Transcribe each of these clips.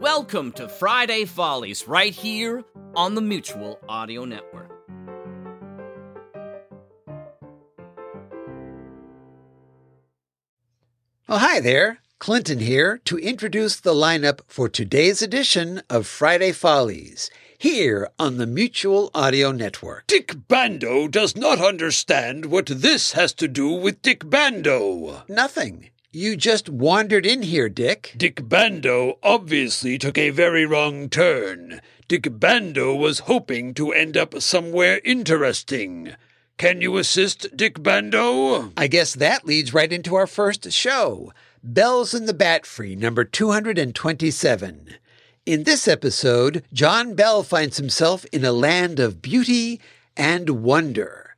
Welcome to Friday Follies, right here on the Mutual Audio Network. Oh, hi there. Clinton here to introduce the lineup for today's edition of Friday Follies here on the Mutual Audio Network. Dick Bando does not understand what this has to do with Dick Bando. Nothing. You just wandered in here, Dick. Dick Bando obviously took a very wrong turn. Dick Bando was hoping to end up somewhere interesting. Can you assist, Dick Bando? I guess that leads right into our first show Bells in the Batfry, number 227. In this episode, John Bell finds himself in a land of beauty and wonder.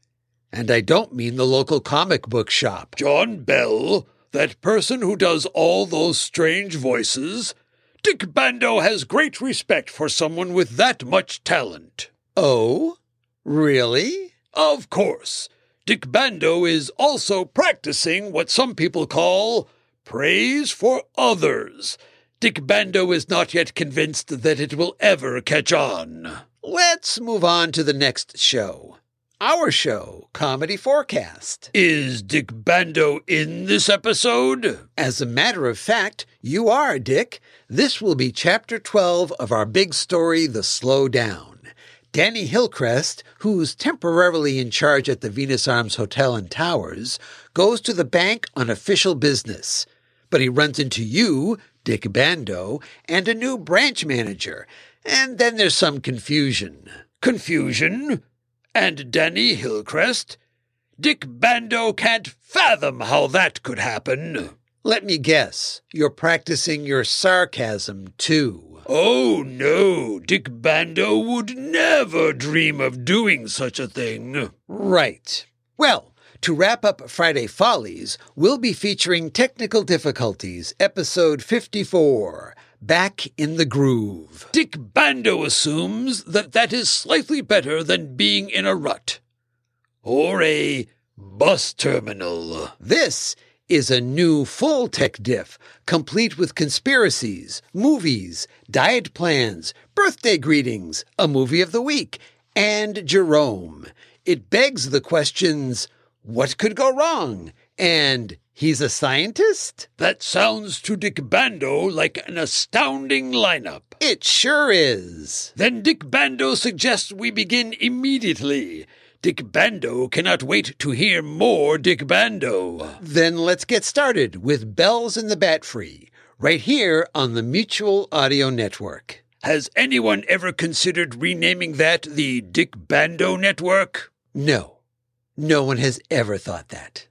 And I don't mean the local comic book shop. John Bell? That person who does all those strange voices? Dick Bando has great respect for someone with that much talent. Oh? Really? Of course. Dick Bando is also practicing what some people call praise for others. Dick Bando is not yet convinced that it will ever catch on. Let's move on to the next show. Our show, Comedy4Cast. Is Dick Bando in this episode? As a matter of fact, you are, Dick. This will be chapter 12 of our big story, The Slow Down. Danny Hillcrest, who's temporarily in charge at the Venus Arms Hotel and Towers, goes to the bank on official business. But he runs into you, Dick Bando, and a new branch manager, and then there's some confusion. Confusion? And Danny Hillcrest? Dick Bando can't fathom how that could happen. Let me guess, you're practicing your sarcasm too. Oh no, Dick Bando would never dream of doing such a thing. Right. Well, to wrap up Friday Follies, we'll be featuring Technical Difficulties, episode 54 Back in the Groove. Dick Bando assumes that that is slightly better than being in a rut. Or a bus terminal. This is a new full Tek Diff, complete with conspiracies, movies, diet plans, birthday greetings, a movie of the week, and Jerome. It begs the questions what could go wrong? And he's a scientist? That sounds to Dick Bando like an astounding lineup. It sure is. Then Dick Bando suggests we begin immediately. Dick Bando cannot wait to hear more Dick Bando. Then let's get started with Bells in the Batfry, right here on the Mutual Audio Network. Has anyone ever considered renaming that the Dick Bando Network? No, no one has ever thought that.